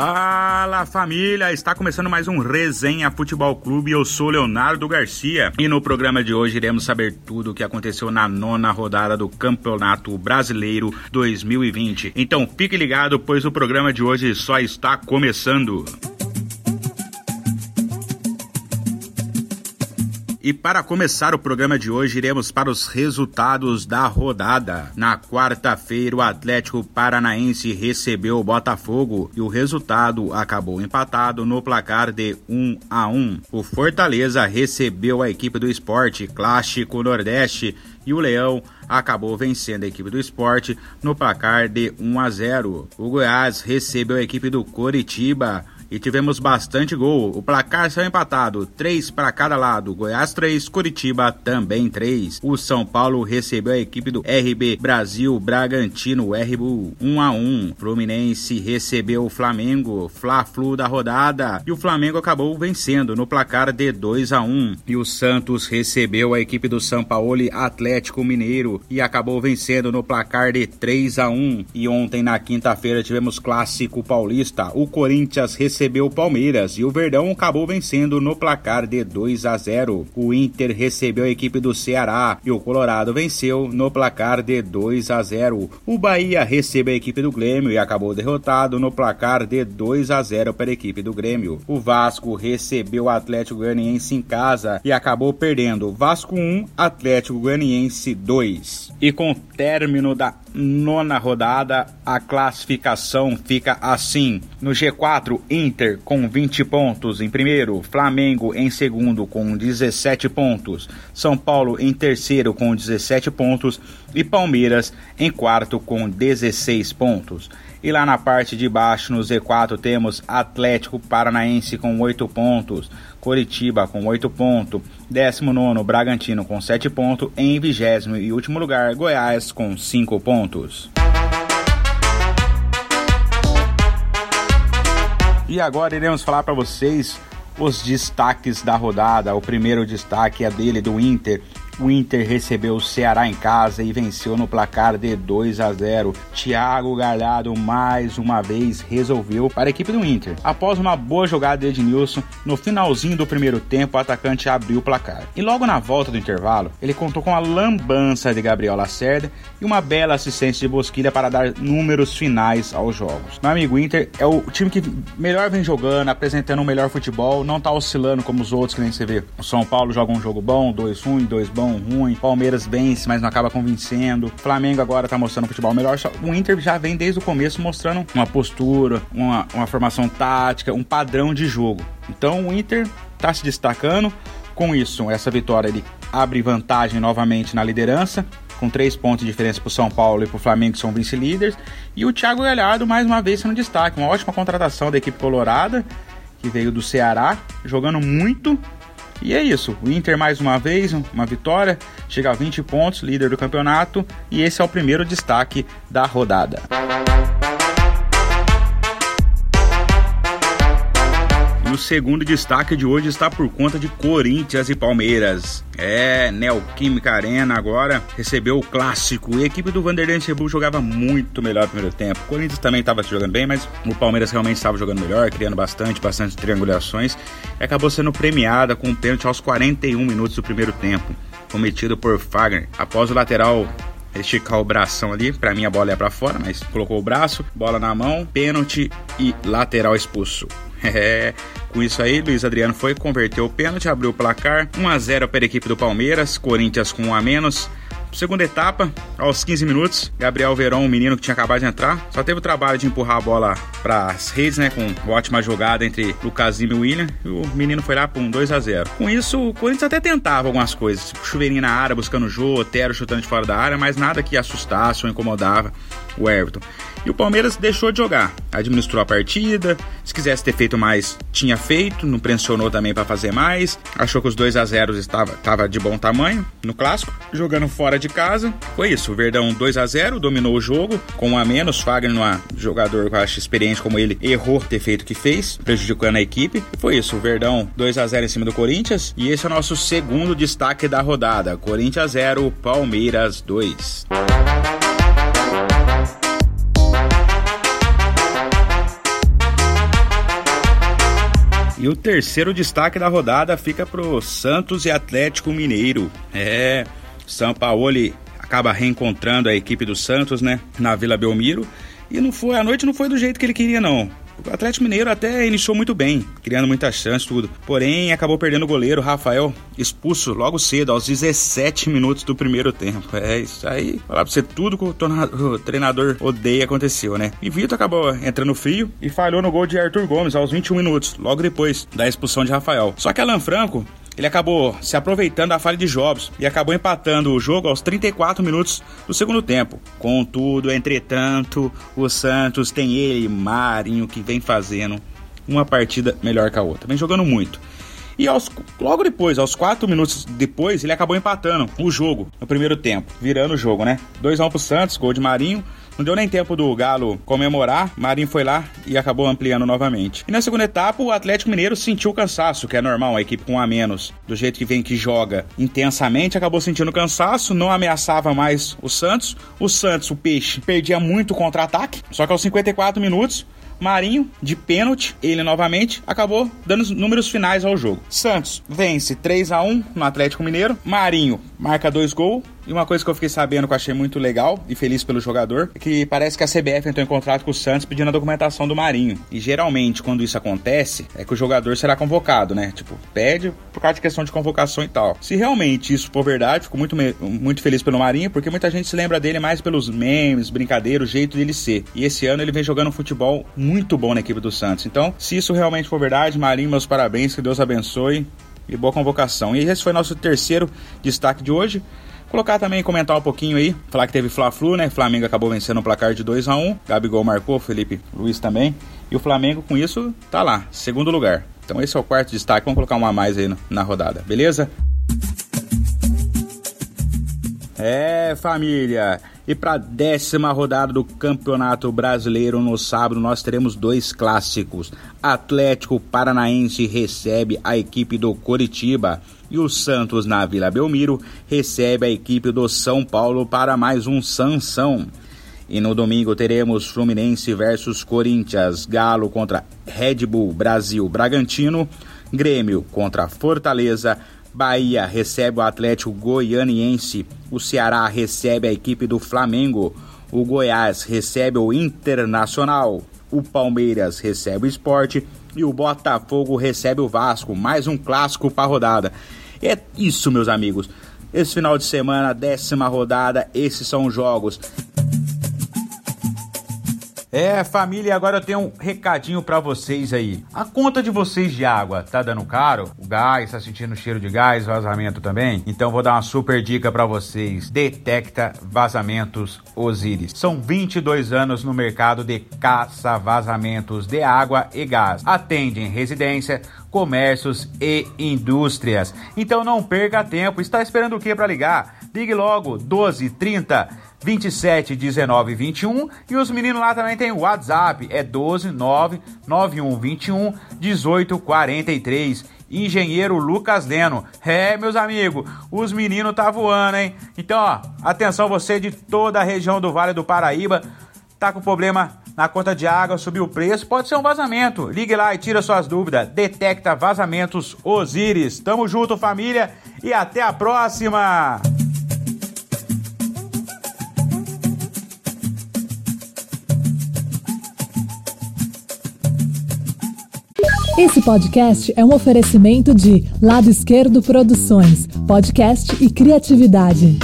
Fala família, está começando mais um Resenha Futebol Clube. Eu sou Leonardo Garcia e no programa de hoje iremos saber tudo o que aconteceu na nona rodada do Campeonato Brasileiro 2020. Então fique ligado, pois o programa de hoje só está começando. E para começar o programa de hoje, iremos para os resultados da rodada. Na quarta-feira, o Atlético Paranaense recebeu o Botafogo e o resultado acabou empatado no placar de 1 a 1. O Fortaleza recebeu a equipe do Esporte Clássico Nordeste e o Leão acabou vencendo a equipe do esporte no placar de 1 a 0. O Goiás recebeu a equipe do Coritiba e tivemos bastante gol. O placar saiu empatado, 3 para cada lado. Goiás 3, Curitiba também 3. O São Paulo recebeu a equipe do RB Brasil Bragantino, RB 1 a 1. Fluminense recebeu o Flamengo, Fla-Flu da rodada, e o Flamengo acabou vencendo no placar de 2 a 1. E o Santos recebeu a equipe do São Paulo Atlético Mineiro e acabou vencendo no placar de 3 a 1. E ontem na quinta-feira tivemos clássico paulista. O Corinthians recebeu recebeu o Palmeiras e o Verdão acabou vencendo no placar de 2 a 0. O Inter recebeu a equipe do Ceará e o Colorado venceu no placar de 2 a 0. O Bahia recebeu a equipe do Grêmio e acabou derrotado no placar de 2 a 0 para a equipe do Grêmio. O Vasco recebeu o Atlético Goianiense em casa e acabou perdendo Vasco 1, Atlético Goianiense 2. E com o término da nona rodada, a classificação fica assim. No G4, Inter com 20 pontos em primeiro, Flamengo em segundo com 17 pontos, São Paulo em terceiro com 17 pontos e Palmeiras em quarto com 16 pontos. E lá na parte de baixo, no Z4, temos Atlético Paranaense com 8 pontos, Coritiba com 8 pontos, 19 Bragantino com 7 pontos, em vigésimo e último lugar, Goiás com 5 pontos. E agora iremos falar para vocês os destaques da rodada. O primeiro destaque é dele do Inter, o Inter recebeu o Ceará em casa e venceu no placar de 2 a 0. Thiago Galhardo mais uma vez resolveu para a equipe do Inter. Após uma boa jogada de Ednilson, no finalzinho do primeiro tempo o atacante abriu o placar. E logo na volta do intervalo, ele contou com a lambança de Gabriel Lacerda e uma bela assistência de Bosquilha para dar números finais aos jogos. Meu amigo, o Inter é o time que melhor vem jogando, apresentando um melhor futebol, não tá oscilando como os outros que nem você vê. O São Paulo joga um jogo bom, dois ruim, dois bom, ruim. Palmeiras vence, mas não acaba convencendo. Flamengo agora tá mostrando futebol melhor. O Inter já vem desde o começo mostrando uma postura, uma, uma formação tática, um padrão de jogo. Então o Inter tá se destacando. Com isso, essa vitória ele abre vantagem novamente na liderança com três pontos de diferença para o São Paulo e para o Flamengo, que são vice-líderes. E o Thiago Galhardo, mais uma vez, sendo destaque. Uma ótima contratação da equipe colorada, que veio do Ceará, jogando muito e é isso, o Inter mais uma vez, uma vitória, chega a 20 pontos, líder do campeonato, e esse é o primeiro destaque da rodada. E o segundo destaque de hoje está por conta de Corinthians e Palmeiras. É, Neoquímica Arena agora recebeu o clássico. E a equipe do Vanderlei Cebu jogava muito melhor no primeiro tempo. O Corinthians também estava jogando bem, mas o Palmeiras realmente estava jogando melhor, criando bastante, bastante triangulações. E acabou sendo premiada com um pênalti aos 41 minutos do primeiro tempo, cometido por Fagner. Após o lateral esticar o bração ali. Para mim a bola é para fora, mas colocou o braço, bola na mão, pênalti e lateral expulso. É, com isso aí, Luiz Adriano foi, converteu o pênalti, abriu o placar. 1 a 0 para a equipe do Palmeiras, Corinthians com um a menos. Segunda etapa, aos 15 minutos, Gabriel Verón, um menino que tinha acabado de entrar, só teve o trabalho de empurrar a bola para as redes, né, com ótima jogada entre Lucasinho e William, e o menino foi lá para um 2 a 0. Com isso, o Corinthians até tentava algumas coisas, tipo chuveirinho na área, buscando o Jô, Otero chutando de fora da área, mas nada que assustasse ou incomodava o Everton. E o Palmeiras deixou de jogar, administrou a partida. Se quisesse ter feito mais, tinha feito, não pressionou também para fazer mais. Achou que os 2 a 0 estava, estava de bom tamanho no clássico, jogando fora de casa. Foi isso, o Verdão 2 a 0 dominou o jogo, com um a menos. Fagner, um jogador que eu acho experiente como ele, errou ter feito o que fez, prejudicando a equipe. Foi isso, o Verdão 2 a 0 em cima do Corinthians. E esse é o nosso segundo destaque da rodada: Corinthians 0, Palmeiras 2. E o terceiro destaque da rodada fica pro Santos e Atlético Mineiro. É, São Paulo acaba reencontrando a equipe do Santos, né, na Vila Belmiro. E não foi, a noite não foi do jeito que ele queria, não. O Atlético Mineiro até iniciou muito bem, criando muitas chances, tudo. Porém, acabou perdendo o goleiro, Rafael, expulso logo cedo, aos 17 minutos do primeiro tempo. É isso aí. Falar pra você, tudo que o treinador odeia aconteceu, né? E Vitor acabou entrando frio e falhou no gol de Arthur Gomes aos 21 minutos, logo depois da expulsão de Rafael. Só que Alan Franco ele acabou se aproveitando da falha de Jobs e acabou empatando o jogo aos 34 minutos do segundo tempo. Contudo, entretanto, o Santos tem ele, Marinho, que vem fazendo uma partida melhor que a outra. Vem jogando muito. E aos, logo depois, aos 4 minutos depois, ele acabou empatando o jogo no primeiro tempo, virando o jogo, né? 2x1 pro Santos, gol de Marinho. Não deu nem tempo do Galo comemorar, Marinho foi lá e acabou ampliando novamente. E na segunda etapa, o Atlético Mineiro sentiu cansaço, que é normal, uma equipe com um a menos, do jeito que vem que joga intensamente, acabou sentindo cansaço, não ameaçava mais o Santos. O Santos, o Peixe, perdia muito contra-ataque, só que aos 54 minutos, Marinho, de pênalti, ele novamente, acabou dando os números finais ao jogo. Santos vence 3 a 1 no Atlético Mineiro. Marinho marca dois gols. E uma coisa que eu fiquei sabendo que eu achei muito legal e feliz pelo jogador é que parece que a CBF entrou em contrato com o Santos pedindo a documentação do Marinho. E geralmente, quando isso acontece, é que o jogador será convocado, né? Tipo, pede por causa de questão de convocação e tal. Se realmente isso for verdade, fico muito, muito feliz pelo Marinho, porque muita gente se lembra dele mais pelos memes, brincadeiras, o jeito dele ser. E esse ano ele vem jogando um futebol muito bom na equipe do Santos. Então, se isso realmente for verdade, Marinho, meus parabéns, que Deus abençoe e boa convocação. E esse foi nosso terceiro destaque de hoje. Colocar também, comentar um pouquinho aí, falar que teve Fla-Flu, né? Flamengo acabou vencendo o placar de 2 a 1 Gabigol marcou, Felipe Luiz também. E o Flamengo, com isso, tá lá, segundo lugar. Então esse é o quarto destaque, vamos colocar um a mais aí na rodada, beleza? É, família! E para a décima rodada do Campeonato Brasileiro no sábado, nós teremos dois clássicos. Atlético Paranaense recebe a equipe do Coritiba e o Santos na Vila Belmiro recebe a equipe do São Paulo para mais um Sansão. E no domingo teremos Fluminense versus Corinthians, Galo contra Red Bull Brasil Bragantino, Grêmio contra Fortaleza, Bahia recebe o Atlético Goianiense, o Ceará recebe a equipe do Flamengo, o Goiás recebe o Internacional, o Palmeiras recebe o Esporte e o Botafogo recebe o Vasco. Mais um clássico para a rodada. É isso, meus amigos. Esse final de semana, décima rodada, esses são os jogos. É, família, agora eu tenho um recadinho para vocês aí. A conta de vocês de água tá dando caro? O gás, tá sentindo cheiro de gás, vazamento também? Então vou dar uma super dica para vocês. Detecta Vazamentos Osiris. São 22 anos no mercado de caça vazamentos de água e gás. Atendem residência, comércios e indústrias. Então não perca tempo. Está esperando o que para ligar? Ligue logo 12 30 27 19 21 e os meninos lá também tem o WhatsApp, é 12 9 91 21 18 43. Engenheiro Lucas Leno. É, meus amigos, os meninos tá voando, hein? Então, ó, atenção você de toda a região do Vale do Paraíba, tá com problema na conta de água, subiu o preço, pode ser um vazamento. Ligue lá e tira suas dúvidas. Detecta Vazamentos Osiris. Tamo junto, família, e até a próxima! Esse podcast é um oferecimento de Lado Esquerdo Produções, podcast e criatividade.